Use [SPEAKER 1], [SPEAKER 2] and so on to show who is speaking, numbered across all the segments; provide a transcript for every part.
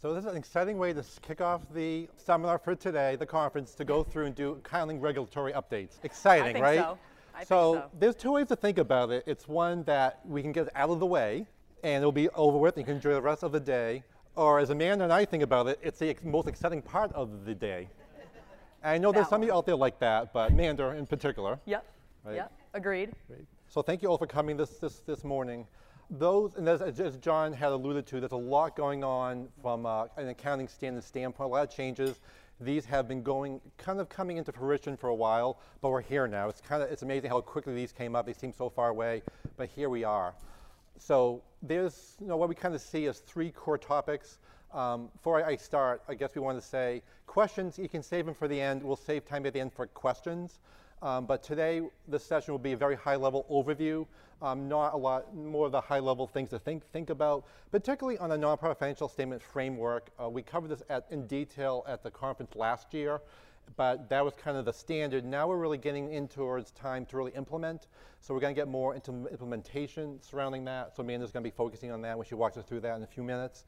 [SPEAKER 1] So this is an exciting way to kick off the seminar for today, the conference, to go through and do accounting regulatory updates. Exciting,
[SPEAKER 2] I think
[SPEAKER 1] right?
[SPEAKER 2] So. I
[SPEAKER 1] so,
[SPEAKER 2] think so.
[SPEAKER 1] there's two ways to think about it. It's one that we can get out of the way and it'll be over with and you can enjoy the rest of the day. Or as Amanda and I think about it, it's the most exciting part of the day. And I know there's some of you out there like that, but Amanda in particular.
[SPEAKER 2] Yep.
[SPEAKER 1] Right.
[SPEAKER 2] Yep. Agreed.
[SPEAKER 1] Great. So thank you all for coming this, this, this morning. Those, and as, as John had alluded to, there's a lot going on from uh, an accounting standard standpoint, a lot of changes. These have been going, kind of coming into fruition for a while, but we're here now. It's kind of, it's amazing how quickly these came up. They seem so far away, but here we are. So there's, you know, what we kind of see as three core topics. Um, before I start, I guess we want to say questions, you can save them for the end. We'll save time at the end for questions. Um, but today, this session will be a very high-level overview, um, not a lot more of the high-level things to think think about, particularly on the nonprofit financial statement framework. Uh, we covered this at, in detail at the conference last year, but that was kind of the standard. Now we're really getting in towards time to really implement. So we're going to get more into implementation surrounding that. So Amanda's going to be focusing on that when she walks us through that in a few minutes.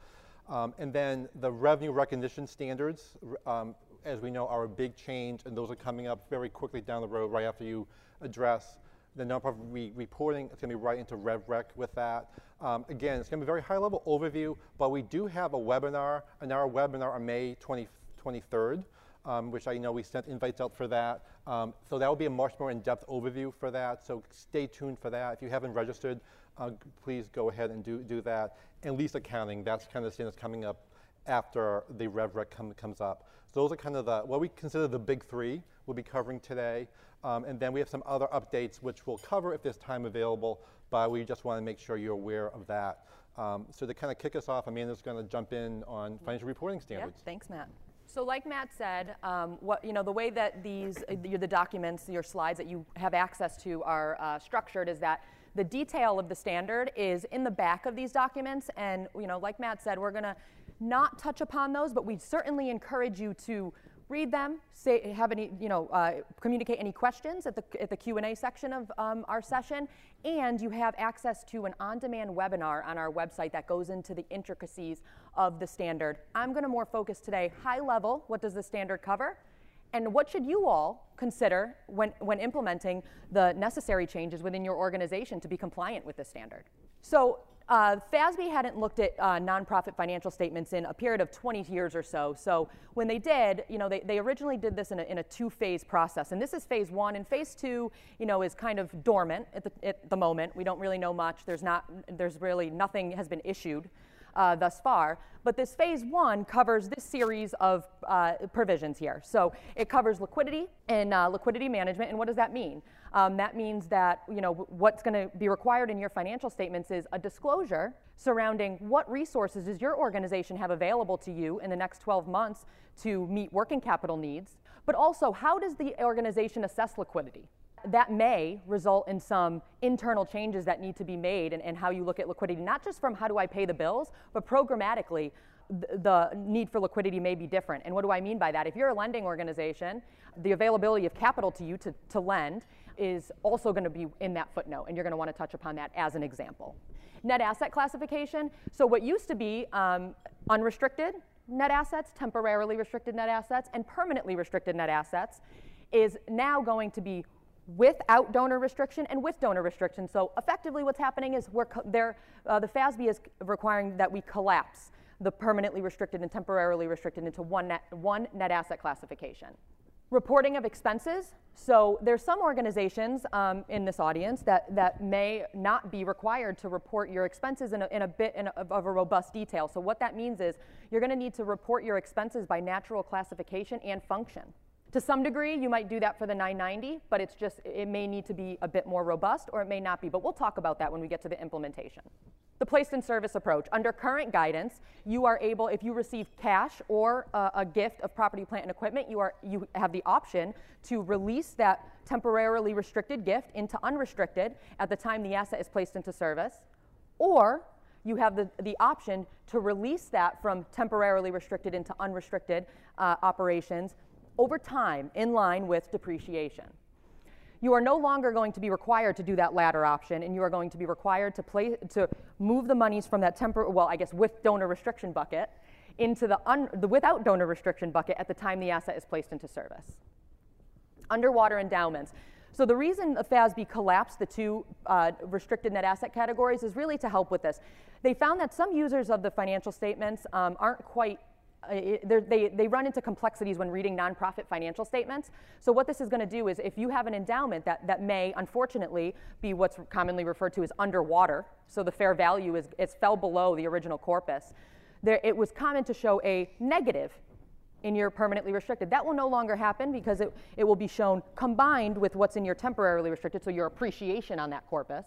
[SPEAKER 1] Um, and then the revenue recognition standards, um, as we know, are a big change, and those are coming up very quickly down the road right after you address the nonprofit re reporting. It's going to be right into RevRec with that. Um, again, it's going to be a very high level overview, but we do have a webinar, an hour webinar on May 20, 23rd. Um, which I know we sent invites out for that. Um, so that will be a much more in-depth overview for that. So stay tuned for that. If you haven't registered, uh, please go ahead and do, do that. And lease accounting, that's kind of the thing that's coming up after the RevRec come, comes up. So those are kind of the, what we consider the big three we'll be covering today. Um, and then we have some other updates which we'll cover if there's time available, but we just want to make sure you're aware of that. Um, so to kind of kick us off, Amanda's going to jump in on financial reporting standards.
[SPEAKER 2] Yeah, thanks, Matt. So like Matt said, um, what, you know, the way that these, uh, the documents, your slides that you have access to are uh, structured is that the detail of the standard is in the back of these documents. And, you know, like Matt said, we're going to not touch upon those, but we certainly encourage you to read them, say, have any, you know, uh, communicate any questions at the, at the Q&A section of um, our session, and you have access to an on-demand webinar on our website that goes into the intricacies of the standard. I'm gonna more focus today, high level, what does the standard cover? And what should you all consider when, when implementing the necessary changes within your organization to be compliant with the standard? So uh, FASB hadn't looked at uh, nonprofit financial statements in a period of 20 years or so. So when they did, you know, they, they originally did this in a, in a two-phase process. And this is phase one. And phase two, you know, is kind of dormant at the, at the moment. We don't really know much. There's not, there's really nothing has been issued uh, thus far. But this phase one covers this series of uh, provisions here. So it covers liquidity and uh, liquidity management. And what does that mean? Um, that means that you know what's going to be required in your financial statements is a disclosure surrounding what resources does your organization have available to you in the next 12 months to meet working capital needs, but also how does the organization assess liquidity? That may result in some internal changes that need to be made and, how you look at liquidity, not just from how do I pay the bills, but programmatically, th- the need for liquidity may be different. And what do I mean by that? If you're a lending organization, the availability of capital to you to, to lend is also going to be in that footnote, and you're going to want to touch upon that as an example. Net asset classification. So, what used to be um, unrestricted net assets, temporarily restricted net assets, and permanently restricted net assets is now going to be without donor restriction and with donor restriction. So effectively what's happening is we're uh, the FASB is requiring that we collapse the permanently restricted and temporarily restricted into one net, one net asset classification. Reporting of expenses. So there's some organizations um, in this audience that, that may not be required to report your expenses in a, in a bit in a, of a robust detail. So what that means is you're going to need to report your expenses by natural classification and function. To some degree, you might do that for the 990, but it's just, it may need to be a bit more robust or it may not be, but we'll talk about that when we get to the implementation. The placed in service approach. Under current guidance, you are able, if you receive cash or a, gift of property, plant, and equipment, you, are, you have the option to release that temporarily restricted gift into unrestricted at the time the asset is placed into service, or you have the, the option to release that from temporarily restricted into unrestricted uh, operations over time in line with depreciation. You are no longer going to be required to do that latter option, and you are going to be required to, play, to move the monies from that temporary, well, I guess with donor restriction bucket into the, un, the without donor restriction bucket at the time the asset is placed into service. Underwater endowments. So the reason the FASB collapsed the two uh, restricted net asset categories is really to help with this. They found that some users of the financial statements um, aren't quite they, they run into complexities when reading nonprofit financial statements. So what this is going to do is if you have an endowment that, that may, unfortunately, be what's commonly referred to as underwater, so the fair value is it's fell below the original corpus, there, it was common to show a negative in your permanently restricted. That will no longer happen because it, it will be shown combined with what's in your temporarily restricted, so your appreciation on that corpus.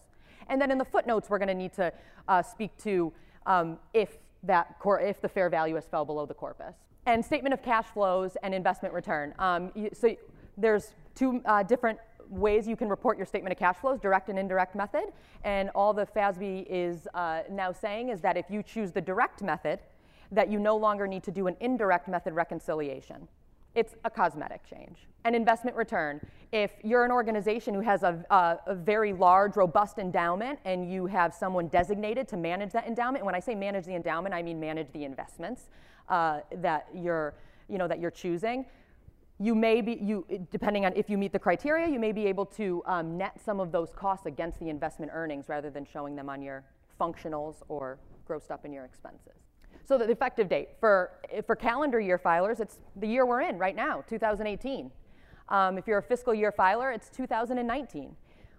[SPEAKER 2] And then in the footnotes, we're going to need to uh, speak to um, if, that cor- if the fair value has fell below the corpus. And statement of cash flows and investment return. Um, you, so there's two uh, different ways you can report your statement of cash flows, direct and indirect method. And all the FASB is uh, now saying is that if you choose the direct method, that you no longer need to do an indirect method reconciliation. It's a cosmetic change. An investment return. If you're an organization who has a, a, a, very large, robust endowment and you have someone designated to manage that endowment, when I say manage the endowment, I mean manage the investments uh, that, you're, you know, that you're choosing, you may be, you, depending on if you meet the criteria, you may be able to um, net some of those costs against the investment earnings rather than showing them on your functionals or grossed up in your expenses. So the effective date for, for calendar year filers, it's the year we're in right now, 2018. Um, if you're a fiscal year filer, it's 2019.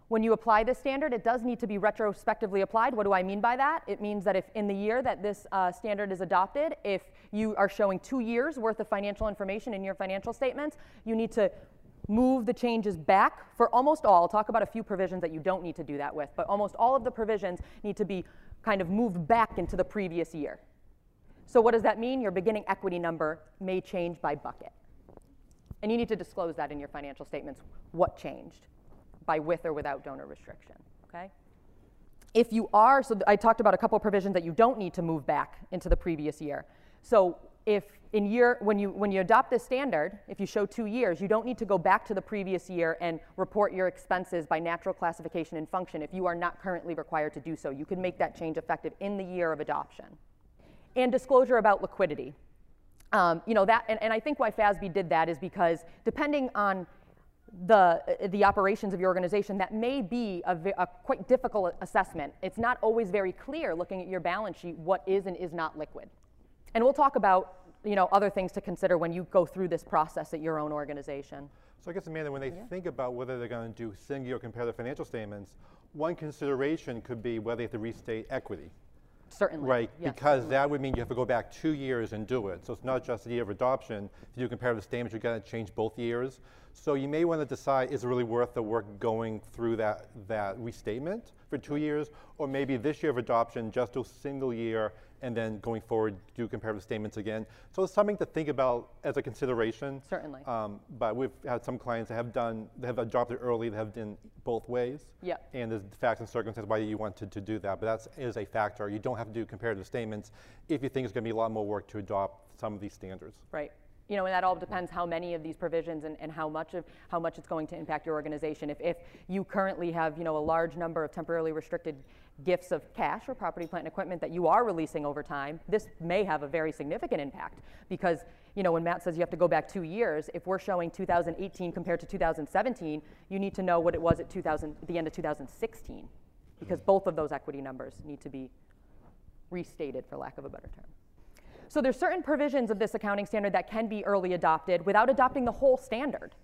[SPEAKER 2] When you apply this standard, it does need to be retrospectively applied. What do I mean by that? It means that if in the year that this uh, standard is adopted, if you are showing two years worth of financial information in your financial statements, you need to move the changes back for almost all. I'll talk about a few provisions that you don't need to do that with, but almost all of the provisions need to be kind of moved back into the previous year. So what does that mean? Your beginning equity number may change by bucket. And you need to disclose that in your financial statements, what changed by with or without donor restriction, okay? If you are, so I talked about a couple of provisions that you don't need to move back into the previous year. So if in year, when you, when you adopt this standard, if you show two years, you don't need to go back to the previous year and report your expenses by natural classification and function if you are not currently required to do so. You can make that change effective in the year of adoption and disclosure about liquidity. Um, you know that, and, and I think why FASB did that is because depending on the, the operations of your organization, that may be a, a, quite difficult assessment. It's not always very clear looking at your balance sheet what is and is not liquid. And we'll talk about you know, other things to consider when you go through this process at your own organization.
[SPEAKER 1] So I guess, Amanda, when they yeah. think about whether they're going to do single or compare comparative financial statements, one consideration could be whether they have to restate equity.
[SPEAKER 2] Certainly.
[SPEAKER 1] Right,
[SPEAKER 2] yes,
[SPEAKER 1] because
[SPEAKER 2] certainly.
[SPEAKER 1] that would mean you have to go back two years and do it. So it's not just the year of adoption. If you do comparative statements, you're going to change both years. So you may want to decide, is it really worth the work going through that, that restatement for two years? Or maybe this year of adoption, just do a single year and then going forward do comparative statements again. So it's something to think about as a consideration.
[SPEAKER 2] Certainly.
[SPEAKER 1] Um, but we've had some clients that have done, that have adopted early, that have done both ways.
[SPEAKER 2] Yeah.
[SPEAKER 1] And there's facts and circumstances why you wanted to do that, but that is a factor. You don't have to do comparative statements if you think it's going to be a lot more work to adopt some of these standards.
[SPEAKER 2] Right you know, and that all depends how many of these provisions and, and how much of how much it's going to impact your organization. If, if you currently have, you know, a large number of temporarily restricted gifts of cash or property, plant, and equipment that you are releasing over time, this may have a very significant impact because, you know, when Matt says you have to go back two years, if we're showing 2018 compared to 2017, you need to know what it was at 2000, the end of 2016 because mm-hmm. both of those equity numbers need to be restated, for lack of a better term. So there's certain provisions of this accounting standard that can be early adopted without adopting the whole standard.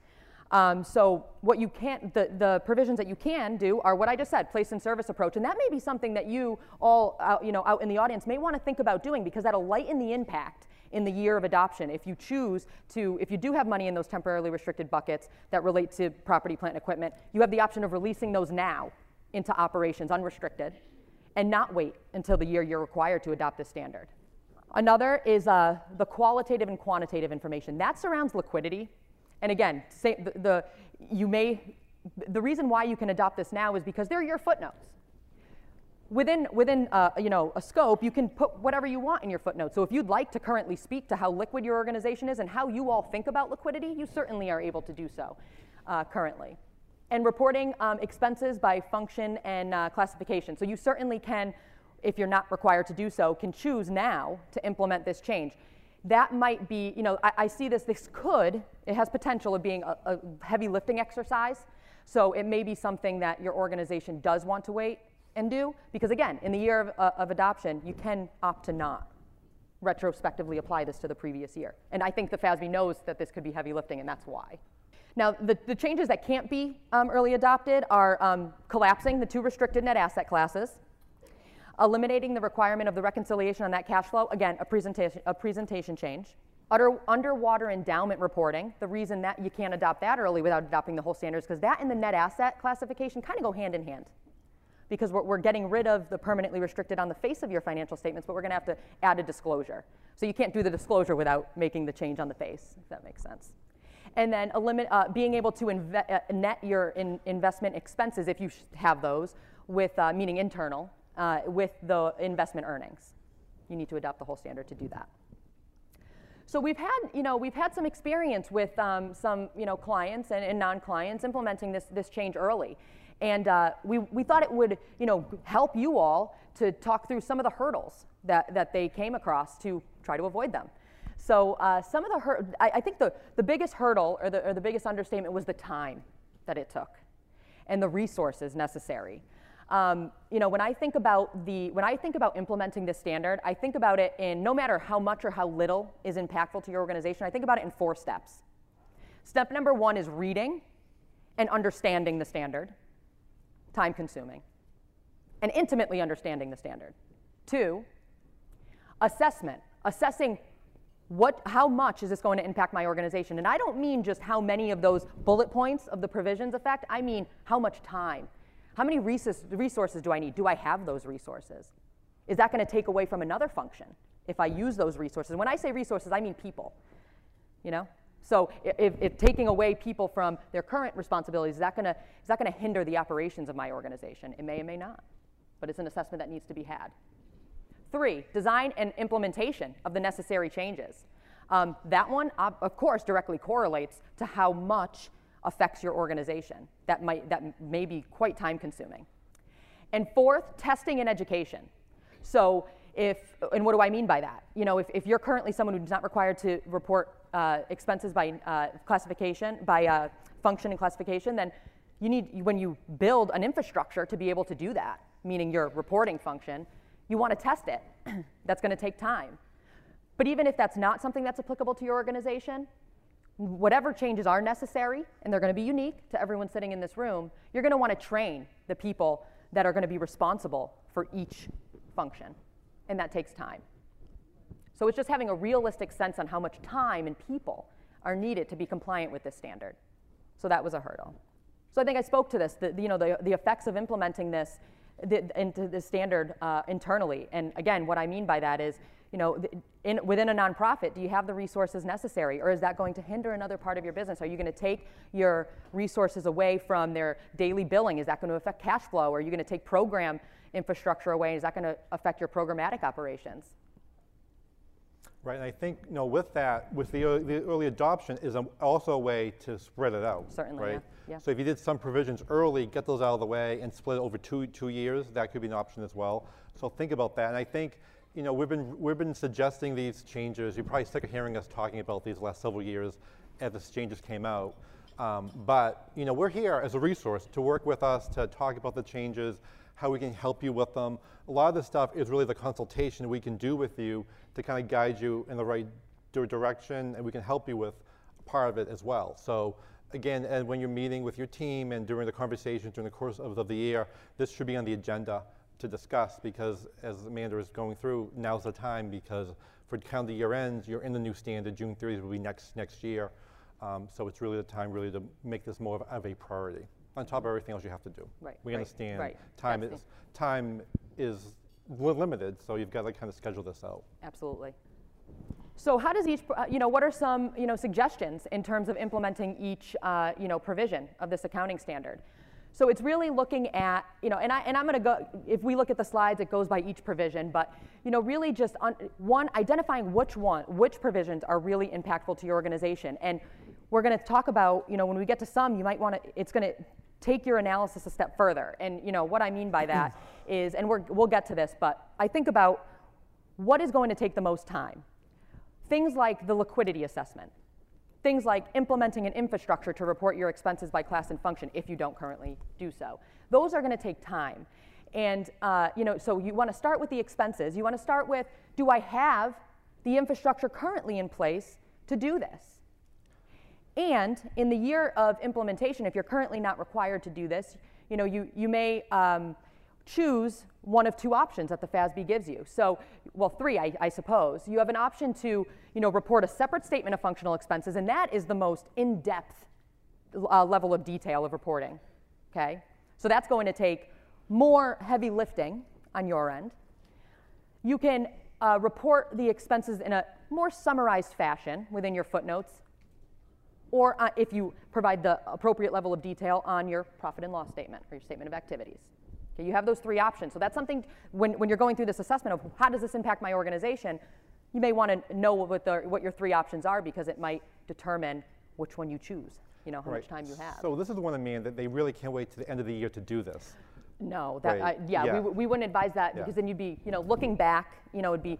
[SPEAKER 2] Um, so what you can't, the, the provisions that you can do are what I just said, placed in service approach. And that may be something that you all out, you know, out in the audience may want to think about doing because that'll lighten the impact in the year of adoption if you choose to, if you do have money in those temporarily restricted buckets that relate to property, plant, and equipment, you have the option of releasing those now into operations unrestricted and not wait until the year you're required to adopt this standard. Another is uh, the qualitative and quantitative information. That surrounds liquidity. And again, say, the, the, you may, the reason why you can adopt this now is because they're your footnotes. Within, within uh, you know, a scope, you can put whatever you want in your footnotes. So if you'd like to currently speak to how liquid your organization is and how you all think about liquidity, you certainly are able to do so uh, currently. And reporting um, expenses by function and uh, classification. So you certainly can if you're not required to do so, can choose now to implement this change. That might be, you know, I, I see this, this could, it has potential of being a, a heavy lifting exercise. So it may be something that your organization does want to wait and do, because again, in the year of, uh, of adoption, you can opt to not retrospectively apply this to the previous year. And I think the FASB knows that this could be heavy lifting, and that's why. Now, the, the changes that can't be um, early adopted are um, collapsing the two restricted net asset classes, eliminating the requirement of the reconciliation on that cash flow, again, a presentation, a presentation change, Under, underwater endowment reporting, the reason that you can't adopt that early without adopting the whole standards, because that and the net asset classification kind of go hand in hand. Because we're, we're getting rid of the permanently restricted on the face of your financial statements, but we're going to have to add a disclosure. So you can't do the disclosure without making the change on the face, if that makes sense. And then limit, uh, being able to inve- uh, net your in investment expenses, if you have those, with uh, meaning internal, uh, with the investment earnings. You need to adopt the whole standard to do that. So we've had, you know, we've had some experience with um, some, you know, clients and, and non-clients implementing this, this change early. And uh, we, we thought it would, you know, help you all to talk through some of the hurdles that, that they came across to try to avoid them. So uh, some of the, hur- I, I, think the, the biggest hurdle or the, or the biggest understatement was the time that it took and the resources necessary. Um, you know, when I think about the when I think about implementing this standard, I think about it in no matter how much or how little is impactful to your organization. I think about it in four steps. Step number one is reading and understanding the standard, time consuming, and intimately understanding the standard. Two, assessment, assessing what, how much is this going to impact my organization? And I don't mean just how many of those bullet points of the provisions affect, I mean how much time how many resources do I need? Do I have those resources? Is that going to take away from another function if I use those resources? When I say resources, I mean people. You know? So if, if taking away people from their current responsibilities, is that going to hinder the operations of my organization? It may or may not. But it's an assessment that needs to be had. Three, design and implementation of the necessary changes. Um, that one, of course, directly correlates to how much affects your organization. That, might, that may be quite time consuming. And fourth, testing and education. So if, and what do I mean by that? You know, if, if you're currently someone who's not required to report uh, expenses by uh, classification, by uh, function and classification, then you need, when you build an infrastructure to be able to do that, meaning your reporting function, you want to test it. that's going to take time. But even if that's not something that's applicable to your organization, whatever changes are necessary, and they're going to be unique to everyone sitting in this room, you're going to want to train the people that are going to be responsible for each function. And that takes time. So it's just having a realistic sense on how much time and people are needed to be compliant with this standard. So that was a hurdle. So I think I spoke to this, the, you know, the, the effects of implementing this the, into the standard uh, internally. And again, what I mean by that is you know, in, within a nonprofit, do you have the resources necessary? Or is that going to hinder another part of your business? Are you going to take your resources away from their daily billing? Is that going to affect cash flow? Are you going to take program infrastructure away? Is that going to affect your programmatic operations?
[SPEAKER 1] Right, and I think you know with that, with the, early, the early adoption is a, also a way to spread it out.
[SPEAKER 2] Certainly,
[SPEAKER 1] right?
[SPEAKER 2] Yeah, yeah.
[SPEAKER 1] So if you did some provisions early, get those out of the way, and split it over two two years, that could be an option as well. So think about that, and I think you know, we've been, we've been suggesting these changes. You're probably sick of hearing us talking about these last several years as the changes came out. Um, but, you know, we're here as a resource to work with us, to talk about the changes, how we can help you with them. A lot of this stuff is really the consultation we can do with you to kind of guide you in the right direction, and we can help you with part of it as well. So again, and when you're meeting with your team and during the conversations during the course of the year, this should be on the agenda to discuss because as Amanda is going through, now's the time because for calendar year ends, you're in the new standard. June 30th will be next next year. Um, so it's really the time really to make this more of, of, a priority on top of everything else you have to do.
[SPEAKER 2] Right.
[SPEAKER 1] We
[SPEAKER 2] right,
[SPEAKER 1] understand
[SPEAKER 2] right.
[SPEAKER 1] time is time is limited, so you've got to kind of schedule this out.
[SPEAKER 2] Absolutely. So how does each, uh, you know, what are some, you know, suggestions in terms of implementing each, uh, you know, provision of this accounting standard? So it's really looking at, you know, and, I, and I'm going to go, if we look at the slides, it goes by each provision, but, you know, really just, on, one, identifying which one, which provisions are really impactful to your organization. And we're going to talk about, you know, when we get to some, you might want to, it's going to take your analysis a step further. And, you know, what I mean by that is, and we're, we'll get to this, but I think about what is going to take the most time. Things like the liquidity assessment, things like implementing an infrastructure to report your expenses by class and function if you don't currently do so. Those are going to take time. And uh, you know, so you want to start with the expenses. You want to start with, do I have the infrastructure currently in place to do this? And in the year of implementation, if you're currently not required to do this, you know, you, you may um, choose one of two options that the FASB gives you. So, well, three, I, I, suppose. You have an option to, you know, report a separate statement of functional expenses, and that is the most in-depth uh, level of detail of reporting. Okay, so that's going to take more heavy lifting on your end. You can uh, report the expenses in a more summarized fashion within your footnotes, or uh, if you provide the appropriate level of detail on your profit and loss statement or your statement of activities. Okay, you have those three options. So that's something when, when you're going through this assessment of how does this impact my organization, you may want to know what, the, what your three options are because it might determine which one you choose, you know, how
[SPEAKER 1] right.
[SPEAKER 2] much time you have.
[SPEAKER 1] So this is the one I mean that they really can't wait to the end of the year to do this.
[SPEAKER 2] No, that, right. I, yeah, yeah. We, we wouldn't advise that yeah. because then you'd be, you know, looking back, you know, it'd be,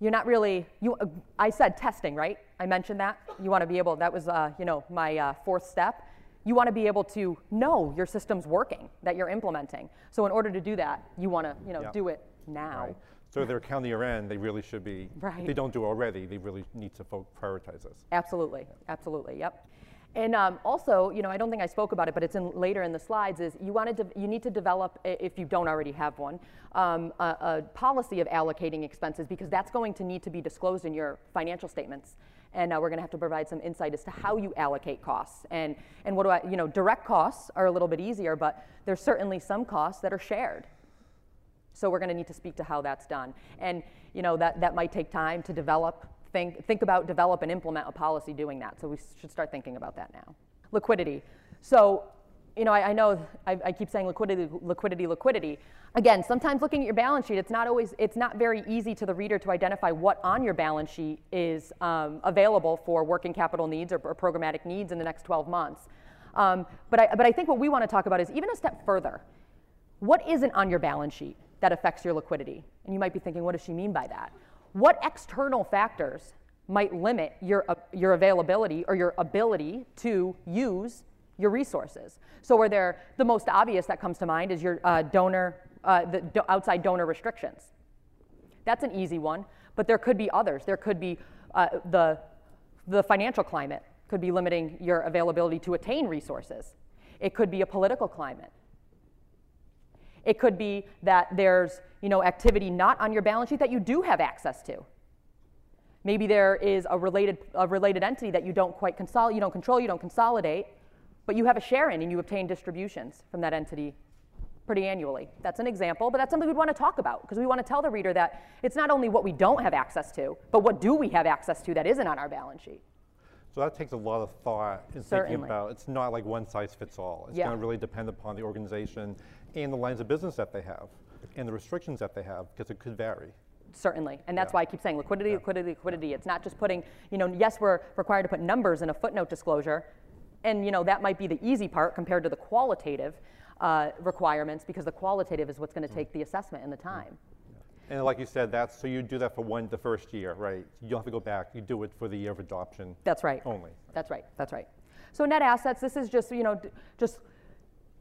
[SPEAKER 2] you're not really, you, uh, I said testing, right? I mentioned that. You want to be able, that was, uh, you know, my uh, fourth step. You want to be able to know your system's working, that you're implementing. So in order to do that, you want to, you know, yeah. do it now.
[SPEAKER 1] Right. So if they're counting year end, they really should be, right. if they don't do already, they really need to prioritize this.
[SPEAKER 2] Absolutely, absolutely, yep. And um, also, you know, I don't think I spoke about it, but it's in later in the slides. Is you wanted to, you need to develop, if you don't already have one, um, a, a, policy of allocating expenses because that's going to need to be disclosed in your financial statements. And uh, we're going to have to provide some insight as to how you allocate costs. And and what do I, you know, direct costs are a little bit easier, but there's certainly some costs that are shared. So we're going to need to speak to how that's done. And you know that that might take time to develop think, think about, develop, and implement a policy doing that. So we should start thinking about that now. Liquidity. So, you know, I, I know I, I, keep saying liquidity, liquidity, liquidity. Again, sometimes looking at your balance sheet, it's not always, it's not very easy to the reader to identify what on your balance sheet is um, available for working capital needs or, or, programmatic needs in the next 12 months. Um, but, I, but I think what we want to talk about is even a step further. What isn't on your balance sheet that affects your liquidity? And you might be thinking, what does she mean by that? What external factors might limit your, uh, your availability or your ability to use your resources? So, are there the most obvious that comes to mind is your uh, donor, uh, the do outside donor restrictions. That's an easy one, but there could be others. There could be uh, the, the financial climate could be limiting your availability to attain resources. It could be a political climate. It could be that there's you know, activity not on your balance sheet that you do have access to. Maybe there is a related, a related entity that you don't quite consolidate, you don't control, you don't consolidate, but you have a share in and you obtain distributions from that entity pretty annually. That's an example, but that's something we'd want to talk about because we want to tell the reader that it's not only what we don't have access to, but what do we have access to that isn't on our balance sheet.
[SPEAKER 1] So that takes a lot of thought in Certainly. thinking about. It's not like one size fits all. It's yeah. going to really depend upon the organization and the lines of business that they have and the restrictions that they have because it could vary.
[SPEAKER 2] Certainly, and that's yeah. why I keep saying liquidity, yeah. liquidity, liquidity. It's not just putting, you know, yes, we're required to put numbers in a footnote disclosure, and you know that might be the easy part compared to the qualitative uh, requirements because the qualitative is what's going to take the assessment and the time.
[SPEAKER 1] And like you said, that's so you do that for one the first year, right? You don't have to go back. You do it for the year of adoption.
[SPEAKER 2] That's right.
[SPEAKER 1] Only.
[SPEAKER 2] That's right. That's right. So net assets. This is just you know just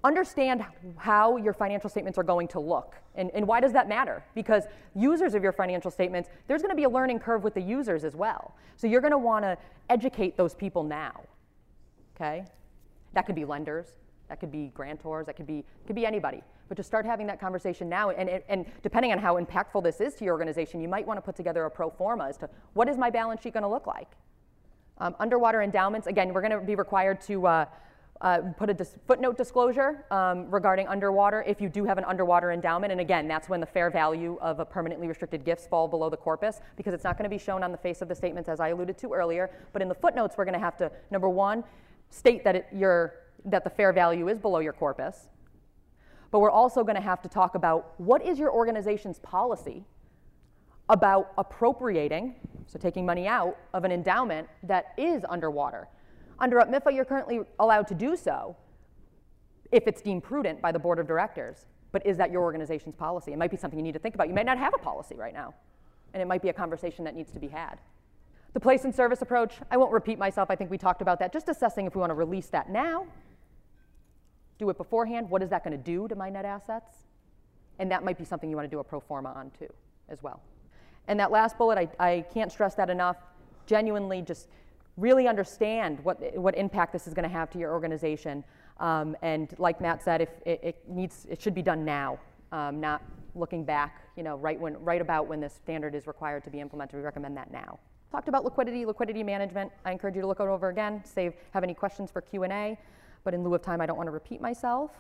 [SPEAKER 2] understand how your financial statements are going to look. And, and why does that matter? Because users of your financial statements, there's going to be a learning curve with the users as well. So you're going to want to educate those people now. Okay? That could be lenders, that could be grantors, that could be could be anybody. But to start having that conversation now, and, and, depending on how impactful this is to your organization, you might want to put together a pro forma as to what is my balance sheet going to look like. Um, underwater endowments, again, we're going to be required to uh, uh, put a dis footnote disclosure um, regarding underwater if you do have an underwater endowment. And again, that's when the fair value of a permanently restricted gifts fall below the corpus because it's not going to be shown on the face of the statements as I alluded to earlier. But in the footnotes, we're going to have to, number one, state that, it, that the fair value is below your corpus. But we're also going to have to talk about what is your organization's policy about appropriating, so taking money out of an endowment that is underwater. Under UPMIFA, you're currently allowed to do so if it's deemed prudent by the board of directors. But is that your organization's policy? It might be something you need to think about. You might not have a policy right now, and it might be a conversation that needs to be had. The placed in service approach, I won't repeat myself. I think we talked about that. Just assessing if we want to release that now, do it beforehand. What is that going to do to my net assets? And that might be something you want to do a pro forma on too, as well. And that last bullet, I, I can't stress that enough. Genuinely, just really understand what, what impact this is going to have to your organization. Um, and like Matt said, if it, it, needs, it should be done now, um, not looking back, you know, right, when, right about when this standard is required to be implemented. We recommend that now. Talked about liquidity, liquidity management. I encourage you to look it over again, save, have any questions for Q&A. But in lieu of time, I don't want to repeat myself.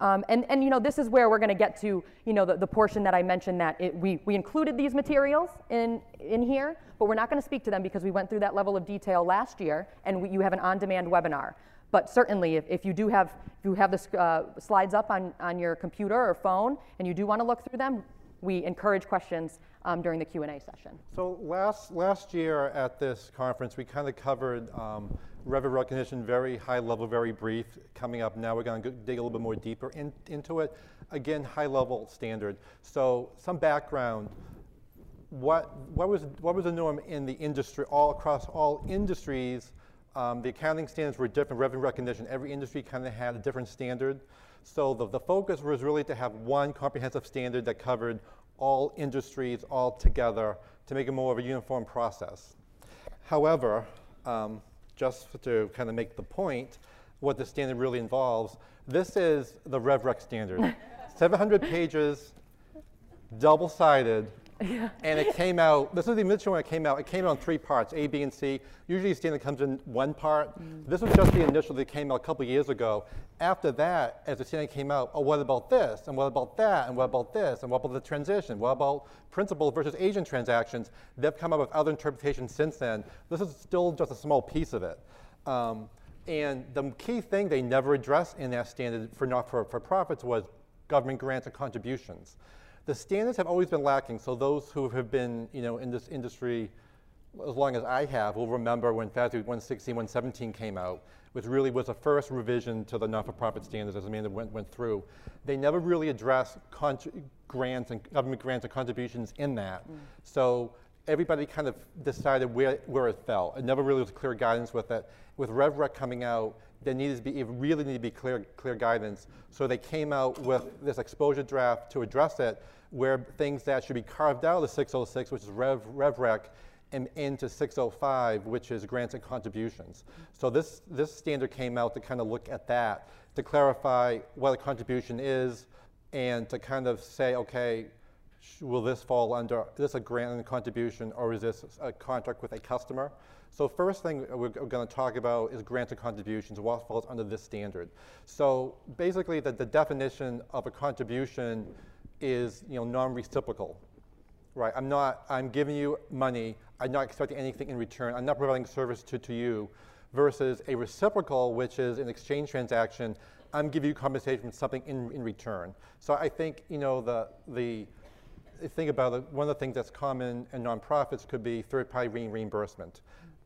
[SPEAKER 2] Um, and, and you know, this is where we're going to get to you know, the, the portion that I mentioned that it, we, we included these materials in, in here, but we're not going to speak to them because we went through that level of detail last year, and we, you have an on-demand webinar. But certainly, if, if you do have, if you have the uh, slides up on, on your computer or phone, and you do want to look through them, we encourage questions um, during the Q&A session.
[SPEAKER 1] So last, last year at this conference, we kind of covered um, revenue recognition, very high level, very brief. Coming up now, we're going to dig a little bit more deeper in, into it. Again, high level standard. So some background. What, what, was, what was the norm in the industry, all across all industries? Um, the accounting standards were different, revenue recognition. Every industry kind of had a different standard. So the, the focus was really to have one comprehensive standard that covered all industries all together to make it more of a uniform process. However, um, just to kind of make the point, what the standard really involves, this is the RevRec standard. 700 pages, double-sided, yeah. And it came out, this was the initial one it came out, it came out in three parts, A, B, and C. Usually standard comes in one part. Mm. This was just the initial that came out a couple years ago. After that, as the standard came out, oh, what about this? And what about that? And what about this? And what about the transition? What about principal versus agent transactions? They've come up with other interpretations since then. This is still just a small piece of it. Um, and the key thing they never addressed in that standard for not for, for profits was government grants and contributions the standards have always been lacking. So those who have been, you know, in this industry as long as I have will remember when FASB 116, 117 came out, which really was the first revision to the not-for-profit standards as Amanda went, went through. They never really addressed grants and government grants and contributions in that. Mm. So everybody kind of decided where, where it fell. It never really was clear guidance with it. With RevRec coming out, there needed to be, really needed to be clear, clear guidance. So they came out with this exposure draft to address it, where things that should be carved out of the 606, which is Rev, RevRec, and into 605, which is grants and contributions. So this, this standard came out to kind of look at that, to clarify what a contribution is, and to kind of say, okay, will this fall under, is this a grant and contribution, or is this a contract with a customer? So first thing we're going to talk about is grants and contributions, what falls under this standard. So basically the, the definition of a contribution is you know, non-reciprocal, right? I'm not, I'm giving you money, I'm not expecting anything in return, I'm not providing service to, to you, versus a reciprocal, which is an exchange transaction, I'm giving you compensation for something in, in return. So I think, you know, the, the, think about it, one of the things that's common in nonprofits could be third-party reimbursement.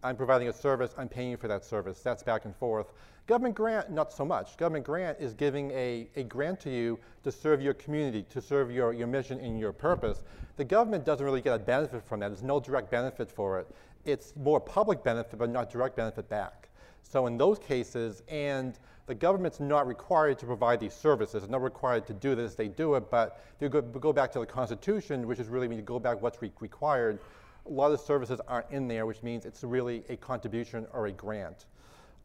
[SPEAKER 1] I'm providing a service, I'm paying for that service. That's back and forth. Government grant, not so much. Government grant is giving a, a grant to you to serve your community, to serve your, your mission and your purpose. The government doesn't really get a benefit from that. There's no direct benefit for it. It's more public benefit, but not direct benefit back. So in those cases, and the government's not required to provide these services. It's not required to do this. They do it, but they go, go back to the Constitution, which is really when you go back what's re required a lot of the services aren't in there, which means it's really a contribution or a grant.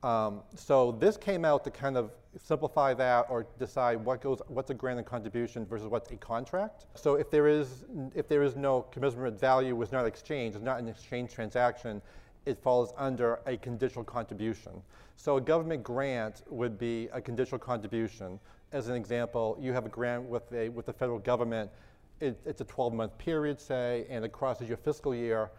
[SPEAKER 1] Um, so this came out to kind of simplify that or decide what goes, what's a grant and contribution versus what's a contract. So if there is, if there is no commensurate value was not exchanged, it's not an exchange transaction, it falls under a conditional contribution. So a government grant would be a conditional contribution. As an example, you have a grant with, a, with the federal government it, it's a 12-month period, say, and it crosses your fiscal year,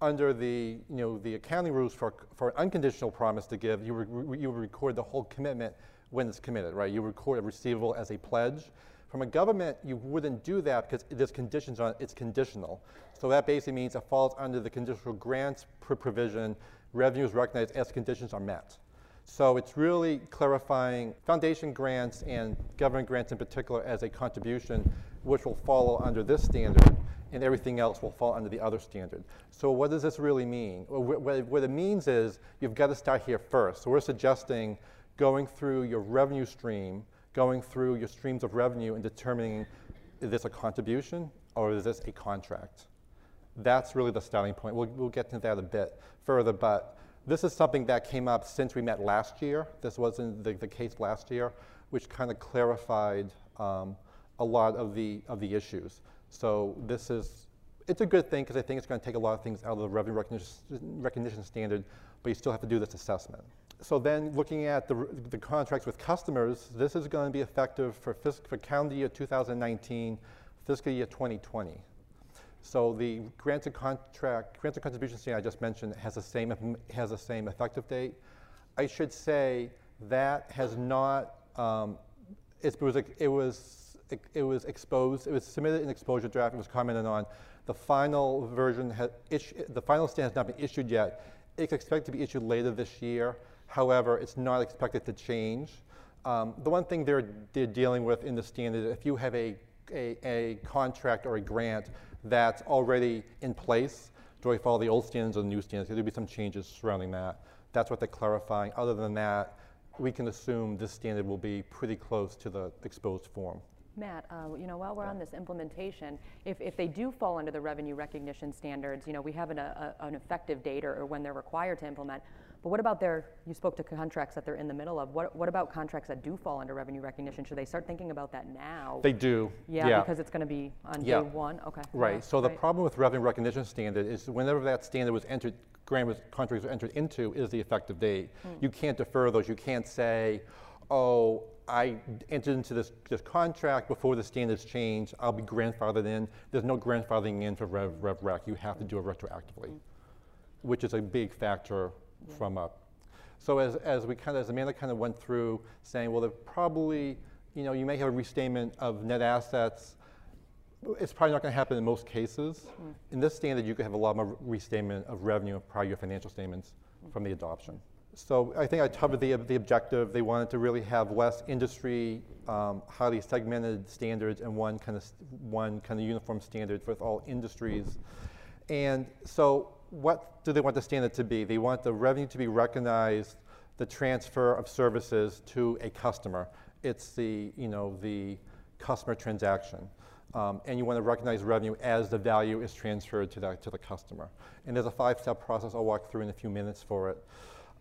[SPEAKER 1] under the, you know, the accounting rules for, for an unconditional promise to give, you, re, you record the whole commitment when it's committed, right? You record a receivable as a pledge. From a government, you wouldn't do that because there's conditions on it, it's conditional. So that basically means it falls under the conditional grants provision, revenue is recognized as conditions are met. So it's really clarifying foundation grants and government grants in particular as a contribution which will follow under this standard. and everything else will fall under the other standard. So what does this really mean? What it means is you've got to start here first. So we're suggesting going through your revenue stream, going through your streams of revenue and determining is this a contribution or is this a contract? That's really the starting point. We'll, we'll get to that a bit further, but this is something that came up since we met last year. This wasn't the, the case last year, which kind of clarified um, a lot of the, of the issues. So this is, it's a good thing because I think it's going to take a lot of things out of the revenue recognition, recognition standard, but you still have to do this assessment. So then looking at the, the contracts with customers, this is going to be effective for, fiscal, for calendar year 2019, fiscal year 2020. So the granted contract, granted contribution standard I just mentioned has the same has the same effective date. I should say that has not. Um, it was it was it was exposed. It was submitted in exposure draft. It was commented on. The final version has the final stand has not been issued yet. It's expected to be issued later this year. However, it's not expected to change. Um, the one thing they're, they're dealing with in the standard, if you have a, a, a contract or a grant that's already in place. Do I follow the old standards or the new standards? There'll be some changes surrounding that. That's what they're clarifying. Other than that, we can assume this standard will be pretty close to the exposed form.
[SPEAKER 2] Matt, uh, you know, while we're on this implementation, if, if they do fall under the revenue recognition standards, you know, we have an, a, an effective date or, or when they're required to implement. But what about their, you spoke to contracts that they're in the middle of. What, what about contracts that do fall under revenue recognition? Should they start thinking about that now?
[SPEAKER 1] They do.
[SPEAKER 2] Yeah, yeah. because it's going to be on
[SPEAKER 1] yeah.
[SPEAKER 2] day one? Okay.
[SPEAKER 1] Right.
[SPEAKER 2] Yeah,
[SPEAKER 1] so right. the problem with revenue recognition standard is whenever that standard was entered, grant was, contracts were entered into is the effective date. Mm. You can't defer those. You can't say, oh, I entered into this, this contract before the standards change. I'll be grandfathered in. There's no grandfathering in for Rev, Rev Rec. You have to do it retroactively, mm. which is a big factor yeah. from a. So as, as we kind of, as Amanda kind of went through saying, well, there probably, you know, you may have a restatement of net assets. It's probably not going to happen in most cases. Mm. In this standard, you could have a lot more restatement of revenue of prior year financial statements mm. from the adoption. So I think I covered the, the objective. They wanted to really have less industry, um, highly segmented standards and one kind of one kind of uniform standard for all industries. And so what do they want the standard to be? They want the revenue to be recognized, the transfer of services to a customer. It's the, you know, the customer transaction. Um, and you want to recognize revenue as the value is transferred to the, to the customer. And there's a five-step process I'll walk through in a few minutes for it.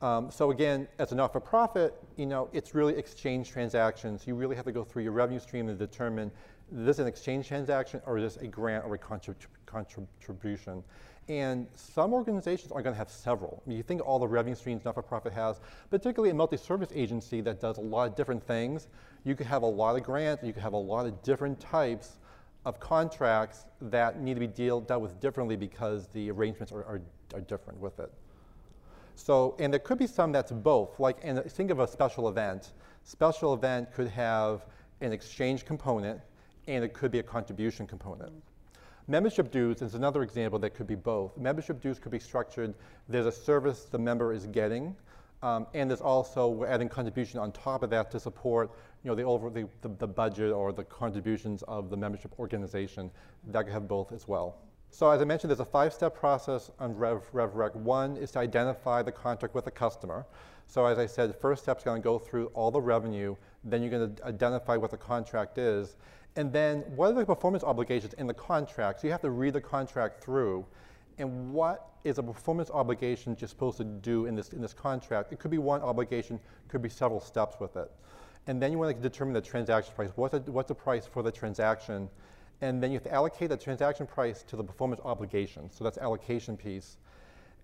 [SPEAKER 1] Um, so again, as a not-for-profit, you know, it's really exchange transactions. You really have to go through your revenue stream to determine is this an exchange transaction or is this a grant or a contrib contribution. And some organizations are going to have several. I mean, you think all the revenue streams not-for-profit has, particularly a multi-service agency that does a lot of different things. You could have a lot of grants, you could have a lot of different types of contracts that need to be deal, dealt with differently because the arrangements are, are, are different with it. So, and there could be some that's both. Like, think of a special event. Special event could have an exchange component, and it could be a contribution component. Membership dues is another example that could be both. Membership dues could be structured, there's a service the member is getting, um, and there's also, we're adding contribution on top of that to support you know, the, over, the, the, the budget or the contributions of the membership organization. That could have both as well. So as I mentioned, there's a five-step process on Rev, RevRec. One is to identify the contract with the customer. So as I said, the first step is going to go through all the revenue, then you're going to identify what the contract is, and then what are the performance obligations in the contract? So you have to read the contract through. And what is a performance obligation you're supposed to do in this, in this contract? It could be one obligation, could be several steps with it. And then you want to determine the transaction price. What's the, what's the price for the transaction? And then you have to allocate the transaction price to the performance obligation. So that's allocation piece.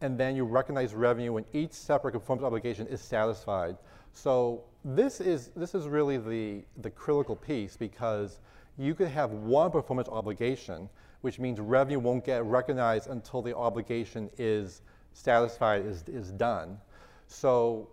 [SPEAKER 1] And then you recognize revenue when each separate performance obligation is satisfied. So this is, this is really the, the critical piece because you could have one performance obligation, which means revenue won't get recognized until the obligation is satisfied, is, is done. So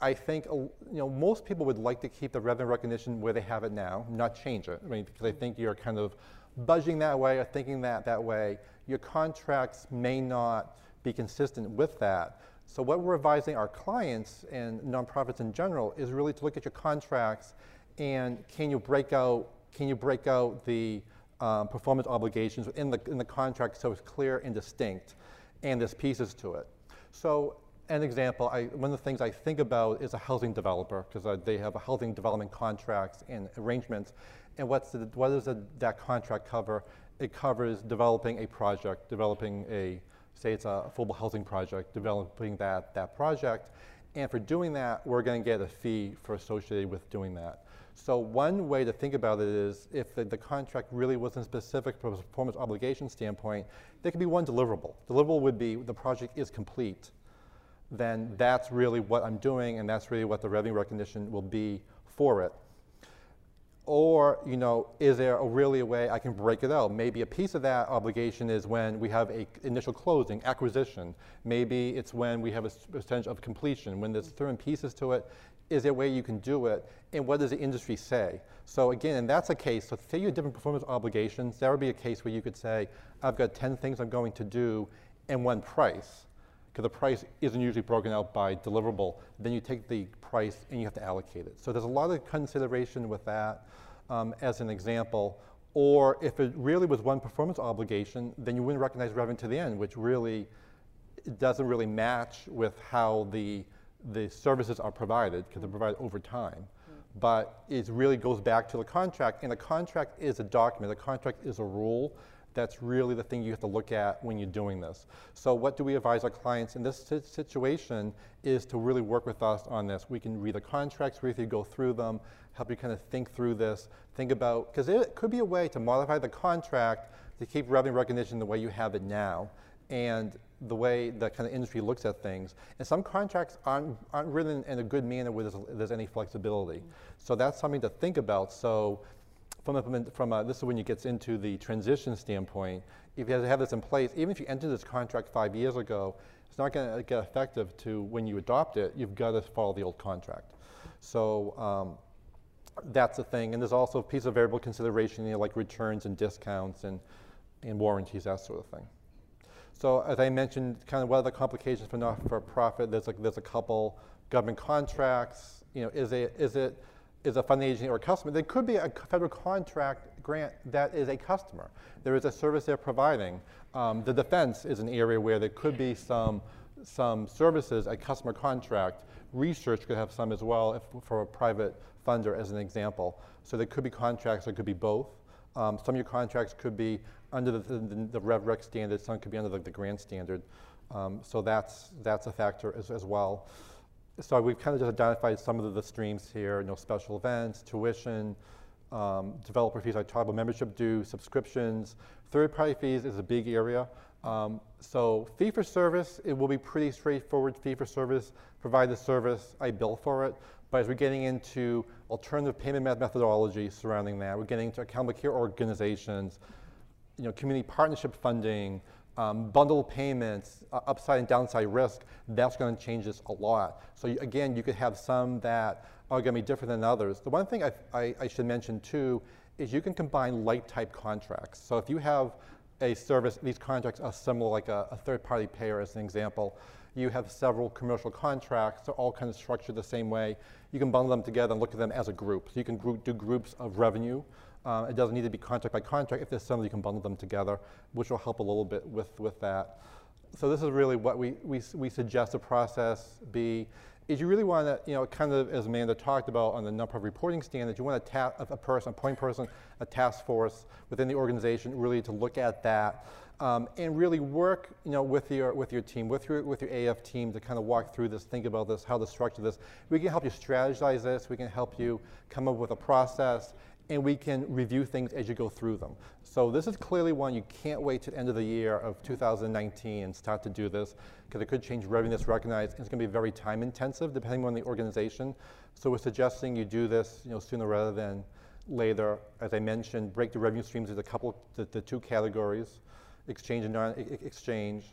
[SPEAKER 1] I think uh, you know most people would like to keep the revenue recognition where they have it now, not change it. I mean, because I think you're kind of budging that way or thinking that that way. Your contracts may not be consistent with that. So what we're advising our clients and nonprofits in general is really to look at your contracts and can you break out can you break out the um, performance obligations in the, in the contract so it's clear and distinct, and there's pieces to it. So an example, I, one of the things I think about is a housing developer, because uh, they have a housing development contracts and arrangements. And what's the, what does that contract cover? It covers developing a project, developing a, say it's a affordable housing project, developing that, that project. And for doing that, we're going to get a fee for associated with doing that. So one way to think about it is if the, the, contract really wasn't specific from a performance obligation standpoint, there could be one deliverable. Deliverable would be the project is complete. Then that's really what I'm doing, and that's really what the revenue recognition will be for it. Or, you know, is there a really a way I can break it out? Maybe a piece of that obligation is when we have a initial closing, acquisition. Maybe it's when we have a percentage of completion. When there's certain pieces to it, is there a way you can do it? And what does the industry say? So again, and that's a case, so say you have different performance obligations, that would be a case where you could say, I've got 10 things I'm going to do and one price. Because the price isn't usually broken out by deliverable. Then you take the price and you have to allocate it. So there's a lot of consideration with that um, as an example. Or if it really was one performance obligation, then you wouldn't recognize revenue to the end, which really doesn't really match with how the the services are provided because they're provided over time. But it really goes back to the contract, and a contract is a document. A contract is a rule. That's really the thing you have to look at when you're doing this. So, what do we advise our clients in this situation is to really work with us on this. We can read the contracts with you, go through them, help you kind of think through this, think about, because it could be a way to modify the contract to keep revenue recognition the way you have it now. And the way the kind of industry looks at things. And some contracts aren't, aren't written in a good manner where there's, there's any flexibility. So that's something to think about. So from from a, this is when it gets into the transition standpoint. If you have this in place, even if you entered this contract five years ago, it's not going to get effective to when you adopt it. You've got to follow the old contract. So um, that's a thing. And there's also a piece of variable consideration, you know, like returns and discounts and, and warranties, that sort of thing. So as I mentioned, kind of what are the complications for not-for-profit? There's a, there's a couple government contracts. You know, is it is it is a funding agency or a customer? There could be a federal contract grant that is a customer. There is a service they're providing. Um, the defense is an area where there could be some some services, a customer contract. Research could have some as well if, for a private funder, as an example. So there could be contracts, there could be both. Um, some of your contracts could be under the, the, the Rev Rec standard, some could be under the, the grant standard. Um, so that's, that's a factor as, as well. So we've kind of just identified some of the, streams here, you know, special events, tuition, um, developer fees, like tribal membership due, subscriptions. Third-party fees is a big area. Um, so fee for service, it will be pretty straightforward fee for service, provide the service, I bill for it. But as we're getting into alternative payment methodology surrounding that, we're getting into accountable care organizations, you know, community partnership funding, um, bundle payments, uh, upside and downside risk, that's going to change this a lot. So you, again, you could have some that are going to be different than others. The one thing I, I, I should mention too is you can combine like type contracts. So if you have a service, these contracts are similar like a, a third party payer as an example. You have several commercial contracts, they're all kind of structured the same way. You can bundle them together and look at them as a group. So you can group, do groups of revenue. Uh, it doesn't need to be contract by contract. If there's some, you can bundle them together, which will help a little bit with, with that. So this is really what we, we, we suggest the process be, is you really want to, you know, kind of as Amanda talked about on the number of reporting standards, you want to tap a person, a point person, a task force within the organization really to look at that um, and really work, you know, with your with your team, with your with your AF team to kind of walk through this, think about this, how to structure this. We can help you strategize this. We can help you come up with a process and we can review things as you go through them. So this is clearly one you can't wait to the end of the year of 2019 and start to do this because it could change revenue that's recognized. And it's going to be very time intensive depending on the organization. So we're suggesting you do this you know, sooner rather than later. As I mentioned, break the revenue streams into a couple, the, the two categories, exchange and non-exchange.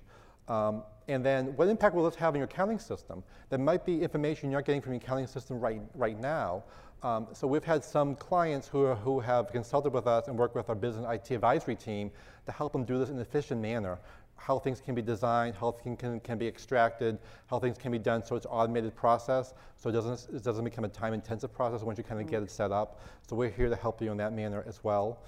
[SPEAKER 1] Um, and then what impact will this have on your accounting system? There might be information you're not getting from your accounting system right, right now, um, so we've had some clients who, are, who have consulted with us and worked with our business IT advisory team to help them do this in an efficient manner. How things can be designed, how things can, can be extracted, how things can be done so it's automated process, so it doesn't, it doesn't become a time-intensive process once you kind of get it set up. So we're here to help you in that manner as well.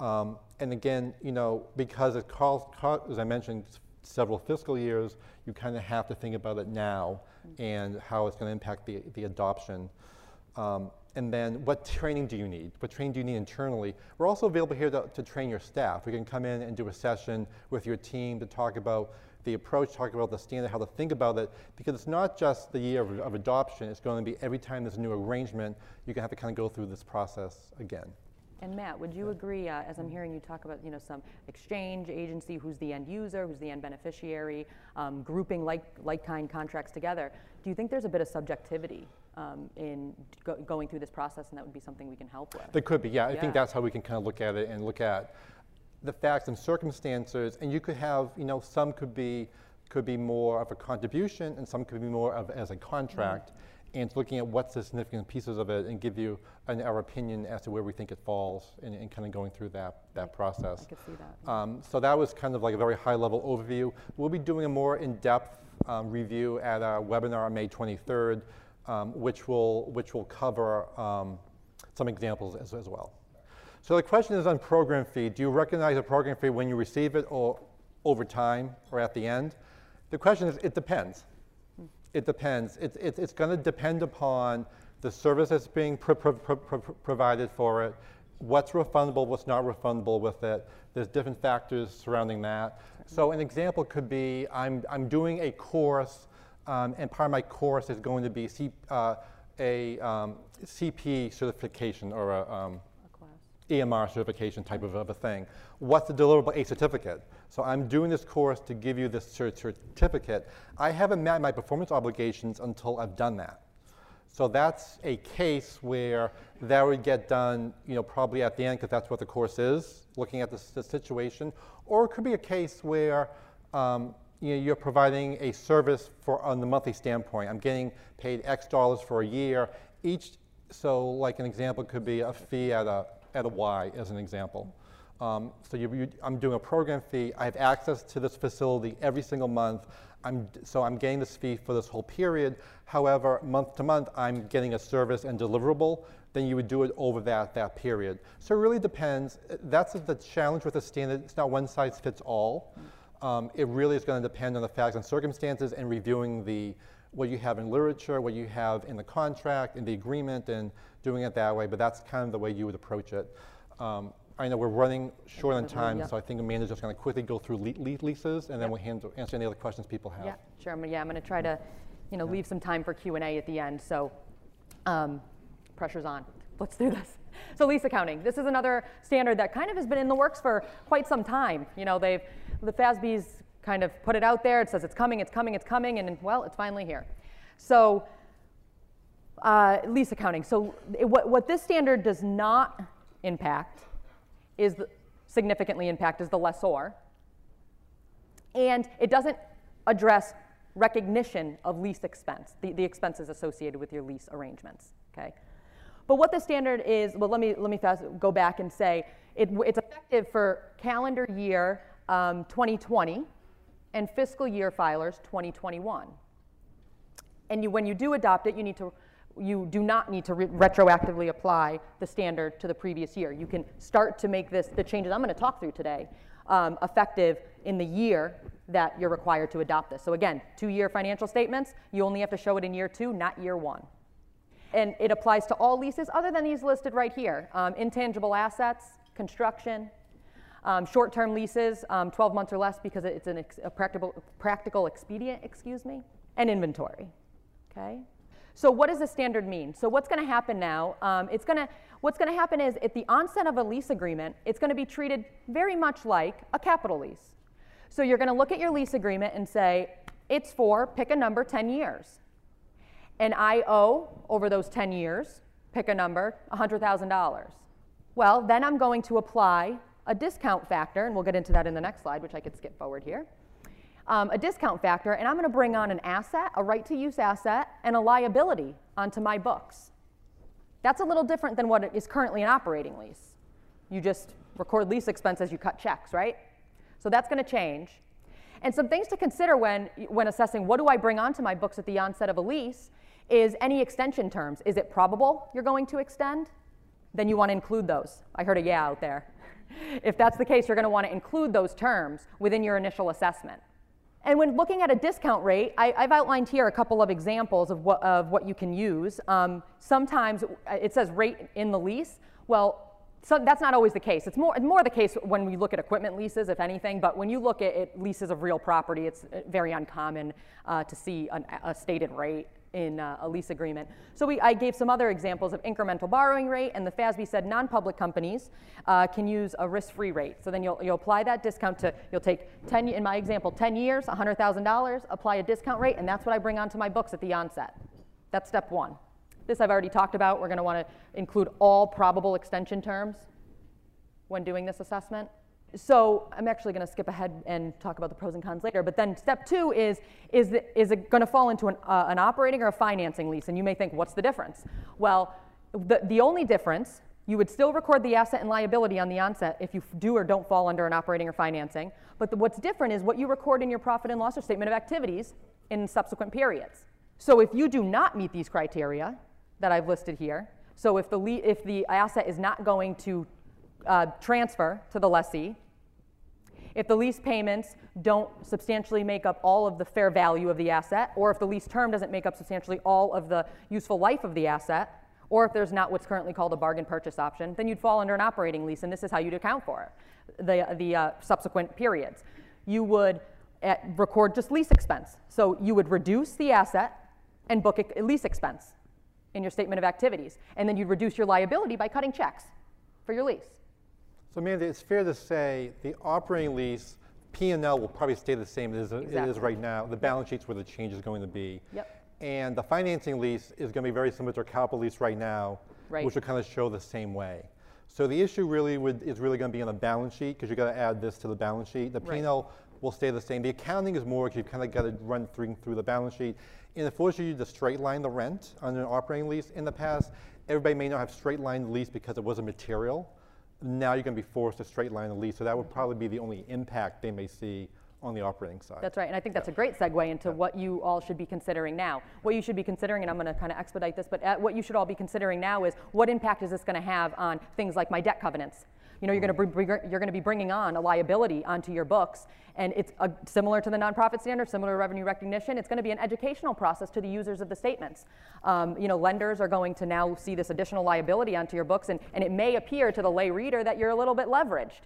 [SPEAKER 1] Um, and again, you know, because it ca- as I mentioned, several fiscal years, you kind of have to think about it now and how it's going to impact the, the adoption. Um, and then what training do you need? What training do you need internally? We're also available here to, to train your staff. We can come in and do a session with your team to talk about the approach, talk about the standard, how to think about it, because it's not just the year of, of adoption, it's going to be every time there's a new arrangement, you're going to have to kind of go through this process again.
[SPEAKER 2] And Matt, would you agree, uh, as I'm hearing you talk about, you know, some exchange agency, who's the end user, who's the end beneficiary, um, grouping like, like-kind contracts together, do you think there's a bit of subjectivity um, in go- going through this process and that would be something we can help with?
[SPEAKER 1] There could be, yeah. I
[SPEAKER 2] Yeah.
[SPEAKER 1] think that's how we can kind of look at it and look at the facts and circumstances. And you could have, you know, some could be could be more of a contribution, and some could be more of as a contract. And looking at what's the significant pieces of it, and give you an, our opinion as to where we think it falls, and, and kind of going through that that process.
[SPEAKER 2] I could see that.
[SPEAKER 1] Um, so that was kind of like a very high-level overview. We'll be doing a more in-depth um, review at our webinar on May 23rd, um, which will which will cover um, some examples as, as well. So the question is on program fee. Do you recognize a program fee when you receive it, or over time, or at the end? The question is, it depends. It depends. It's, it's, it's going to depend upon the service that's being pro- pro- pro- pro- provided for it, what's refundable, what's not refundable with it. There's different factors surrounding that. So an example could be I'm, I'm doing a course, um, and part of my course is going to be C, uh, a um, CP certification or a, um,
[SPEAKER 2] A class.
[SPEAKER 1] EMR certification type of, of a thing. What's the deliverable? A certificate. So I'm doing this course to give you this cer- certificate. I haven't met my performance obligations until I've done that. So that's a case where that would get done, you know, probably at the end because that's what the course is, looking at the, the situation. Or it could be a case where um, you know, you're providing a service for on the monthly standpoint. I'm getting paid X dollars for a year. Each, so like an example could be a fee at a at a Y as an example. Um, so you, you, I'm doing a program fee. I have access to this facility every single month. I'm, so I'm getting this fee for this whole period. However, month to month, I'm getting a service and deliverable. Then you would do it over that, that period. So it really depends. That's the challenge with the standard. It's not one size fits all. Um, it really is going to depend on the facts and circumstances and reviewing the what you have in literature, what you have in the contract, in the agreement, and doing it that way. But that's kind of the way you would approach it. Um, I know we're running short on time,
[SPEAKER 2] yeah.
[SPEAKER 1] so I think Amanda's just going to quickly go through le- le- leases, and then
[SPEAKER 2] Yep.
[SPEAKER 1] we'll handle, answer any other questions people have.
[SPEAKER 2] Yeah, sure. I'm, yeah, I'm going to try to, you know, leave some time for Q and A at the end. So, um, pressure's on. Let's do this. So, lease accounting. This is another standard that kind of has been in the works for quite some time. You know, they've the FASB's kind of put it out there. It says it's coming, it's coming, it's coming, and well, it's finally here. So, uh, lease accounting. So, it- what, what this standard does not impact is significantly impact is the lessor and it doesn't address recognition of lease expense, the, the expenses associated with your lease arrangements. Okay, but what the standard is, well, let me let me fast go back and say it, it's effective for calendar year um, 2020 and fiscal year filers 2021. And you, when you do adopt it, you need to you do not need to re- retroactively apply the standard to the previous year. You can start to make this the changes I'm going to talk through today um, effective in the year that you're required to adopt this. So again, two-year financial statements, you only have to show it in year two, not year one. And it applies to all leases other than these listed right here: um, intangible assets, construction, um, short-term leases, um, 12 months or less because it's an a practical, practical expedient, excuse me, and inventory. Okay. So what does the standard mean? So what's going to happen now? Um, it's going to what's going to happen is at the onset of a lease agreement, it's going to be treated very much like a capital lease. So you're going to look at your lease agreement and say it's for pick a number 10 years, and I owe over those 10 years, pick a number, $100,000. Well, then I'm going to apply a discount factor, and we'll get into that in the next slide, which I could skip forward here. Um, a discount factor, and I'm going to bring on an asset, a right to use asset, and a liability onto my books. That's a little different than what is currently an operating lease. You just record lease expense as you cut checks, right? So that's going to change. And some things to consider when, when assessing what do I bring onto my books at the onset of a lease is any extension terms. Is it probable you're going to extend? Then you want to include those. I heard a yeah out there. if that's the case, you're going to want to include those terms within your initial assessment. And when looking at a discount rate, I, have outlined here a couple of examples of what, of what you can use. Um, sometimes it says rate in the lease. Well, so that's not always the case. It's more, more the case when we look at equipment leases, if anything, but when you look at leases of real property, it's uh, very uncommon uh, to see an, a stated rate in uh, a lease agreement. So we, I gave some other examples of incremental borrowing rate, and the FASB said non-public companies uh, can use a risk-free rate. So then you'll, you'll apply that discount to, you'll take 10, in my example, 10 years, $100,000, apply a discount rate, and that's what I bring onto my books at the onset. That's step one. This I've already talked about. We're going to want to include all probable extension terms when doing this assessment. So I'm actually going to skip ahead and talk about the pros and cons later. But then step two is, is, the, is it going to fall into an, uh, an operating or a financing lease? And you may think, what's the difference? Well, the, the only difference, you would still record the asset and liability on the onset if you do or don't fall under an operating or financing. But the, what's different is what you record in your profit and loss or statement of activities in subsequent periods. So if you do not meet these criteria that I've listed here, so if the, if the asset is not going to uh, transfer to the lessee. If the lease payments don't substantially make up all of the fair value of the asset, or if the lease term doesn't make up substantially all of the useful life of the asset, or if there's not what's currently called a bargain purchase option, then you'd fall under an operating lease, and this is how you'd account for it, the, the uh, subsequent periods. You would at, uh, record just lease expense. So you would reduce the asset and book a lease expense in your statement of activities, and then you'd reduce your liability by cutting checks for your lease.
[SPEAKER 1] So Amanda, it's fair to say the operating lease P&L will probably stay the same as exactly. it is right now. The balance sheet's where the change is going to be.
[SPEAKER 2] Yep.
[SPEAKER 1] And the financing lease is going to be very similar to our capital lease right now,
[SPEAKER 2] right.
[SPEAKER 1] which will kind of show the same way. So the issue really would, is really going to be on the balance sheet because you've got to add this to the balance sheet. The P&L will stay the same. The accounting is more because you've kind of got to run through, through the balance sheet. And it forces you to straight line the rent on an operating lease. In the past, everybody may not have straight line the lease because it wasn't material now you're going to be forced to straight line the lease. So that would probably be the only impact they may see on the operating side.
[SPEAKER 2] That's right, and I think that's a great segue into yeah. what you all should be considering now. What you should be considering, and I'm going to kind of expedite this, but uh, what you should all be considering now is what impact is this going to have on things like my debt covenants? You know, you're going to you're going to be bringing on a liability onto your books, and it's a, similar to the nonprofit standard, similar to revenue recognition. It's going to be an educational process to the users of the statements. Um, you know, lenders are going to now see this additional liability onto your books, and, and it may appear to the lay reader that you're a little bit leveraged.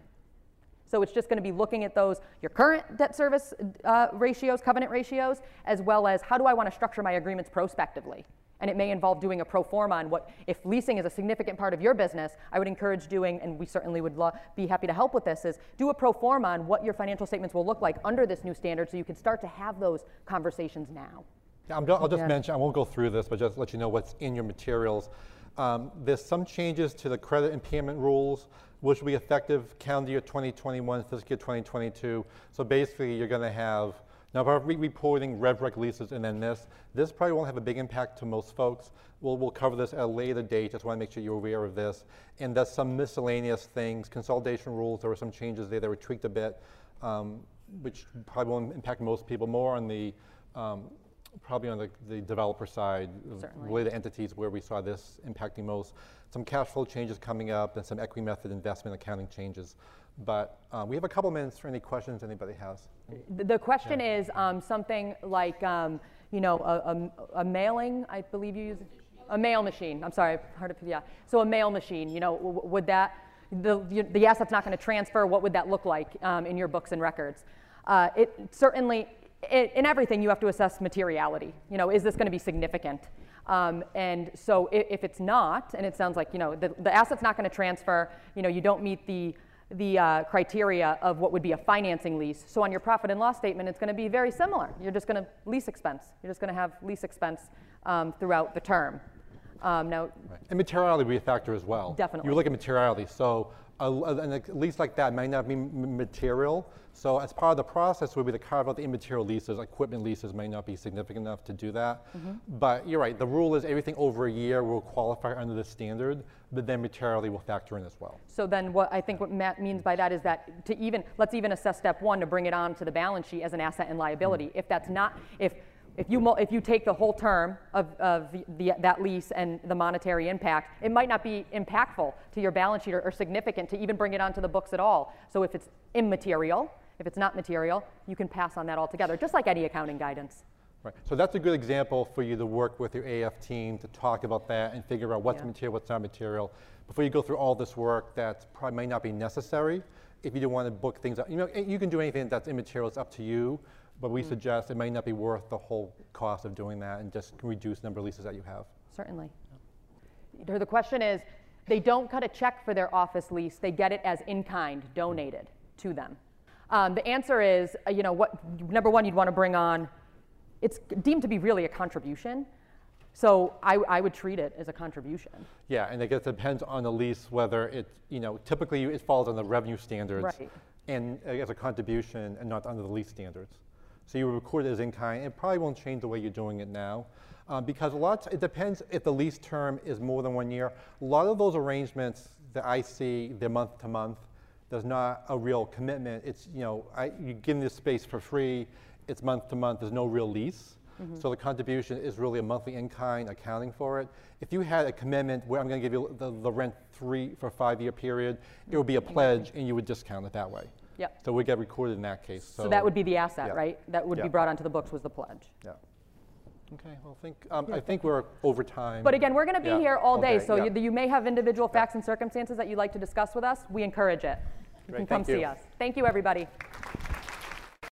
[SPEAKER 2] So it's just going to be looking at those, your current debt service uh, ratios, covenant ratios, as well as how do I want to structure my agreements prospectively and it may involve doing a pro forma on what, if leasing is a significant part of your business, I would encourage doing, and we certainly would lo- be happy to help with this, is do a pro forma on what your financial statements will look like under this new standard so you can start to have those conversations now.
[SPEAKER 1] Yeah, i will just yeah. mention, I won't go through this, but just let you know what's in your materials. Um, there's some changes to the credit impairment rules, which will be effective calendar year 2021, fiscal year 2022. So basically, you're going to have now, if I'm reporting RevRec leases and then this, this probably won't have a big impact to most folks. We'll, we'll cover this at a later date. Just want to make sure you're aware of this. And there's some miscellaneous things, consolidation rules. There were some changes there that were tweaked a bit, um, which probably won't impact most people. More on the um, probably on the, the developer side,
[SPEAKER 2] Certainly.
[SPEAKER 1] related entities where we saw this impacting most. Some cash flow changes coming up and some equity method investment accounting changes. But um, we have a couple minutes for any questions anybody has.
[SPEAKER 2] The question yeah. is um, something like, um, you know, a, a, a, mailing, I believe you use, a mail machine. I'm sorry, hard to, yeah. So a mail machine, you know, would that, the, the asset's not going to transfer, what would that look like um, in your books and records? Uh, it certainly, it, in everything, you have to assess materiality. You know, is this going to be significant? Um, and so if, if, it's not, and it sounds like, you know, the, the asset's not going to transfer, you know, you don't meet the the uh, criteria of what would be a financing lease. So on your profit and loss statement, it's going to be very similar. You're just going to lease expense. You're just going to have lease expense um, throughout the term. Um, now,
[SPEAKER 1] right. and materiality would be a factor as well.
[SPEAKER 2] Definitely.
[SPEAKER 1] You look at materiality. So a, a lease like that might not be material. So as part of the process would be to carve out the immaterial leases. Equipment leases may not be significant enough to do that. Mm-hmm. But you're right. The rule is everything over a year will qualify under the standard, but then materiality will factor in as well.
[SPEAKER 2] So then what I think what Matt means by that is that to even, let's even assess step one to bring it on to the balance sheet as an asset and liability. Mm-hmm. If that's not, if if you, mul- if you take the whole term of, of the- the, that lease and the monetary impact, it might not be impactful to your balance sheet or, or significant to even bring it onto the books at all. So if it's immaterial, if it's not material, you can pass on that altogether, just like any accounting guidance.
[SPEAKER 1] Right. So that's a good example for you to work with your AF team to talk about that and figure out what's
[SPEAKER 2] Yeah.
[SPEAKER 1] material, what's not material. Before you go through all this work, that probably might not be necessary. If you don't want to book things up, you know, you can do anything that's immaterial. It's up to you. But
[SPEAKER 2] Mm.
[SPEAKER 1] we suggest it might not be worth the whole cost of doing that and just reduce the number of leases that you have.
[SPEAKER 2] Certainly. The question is, they don't cut a check for their office lease, they get it as in-kind, donated to them. Um, the answer is, uh, you know, what, number one, you'd want to bring on, it's deemed to be really a contribution, so I, I would treat it as a contribution.
[SPEAKER 1] Yeah, and I guess it depends on the lease whether it, you know, typically it falls on the revenue standards
[SPEAKER 2] Right.
[SPEAKER 1] and as a contribution and not under the lease standards. So you would record it as in kind. It probably won't change the way you're doing it now uh, because a lot, it depends if the lease term is more than one year. A lot of those arrangements that I see, they're month to month. There's not a real commitment. It's, you know, I, you give me this space for free. It's month to month. There's no real lease. So the contribution is really a monthly in-kind accounting for it. If you had a commitment where I'm going to give you the, the rent three for a five-year period, it would be a pledge and you would discount it that way.
[SPEAKER 2] Yep.
[SPEAKER 1] So we get recorded in that case.
[SPEAKER 2] So that would be the asset,
[SPEAKER 1] yeah.
[SPEAKER 2] right? That would
[SPEAKER 1] Yeah.
[SPEAKER 2] be brought onto the books was the pledge.
[SPEAKER 1] Yeah. Okay, well, think, um, I think we're over time.
[SPEAKER 2] But again, we're going to be
[SPEAKER 1] Yeah,
[SPEAKER 2] here all day,
[SPEAKER 1] day,
[SPEAKER 2] so
[SPEAKER 1] yeah.
[SPEAKER 2] you, you may have individual facts and circumstances that you'd like to discuss with us. We encourage it. You
[SPEAKER 1] Great,
[SPEAKER 2] can come see
[SPEAKER 1] you.
[SPEAKER 2] us. Thank you, everybody.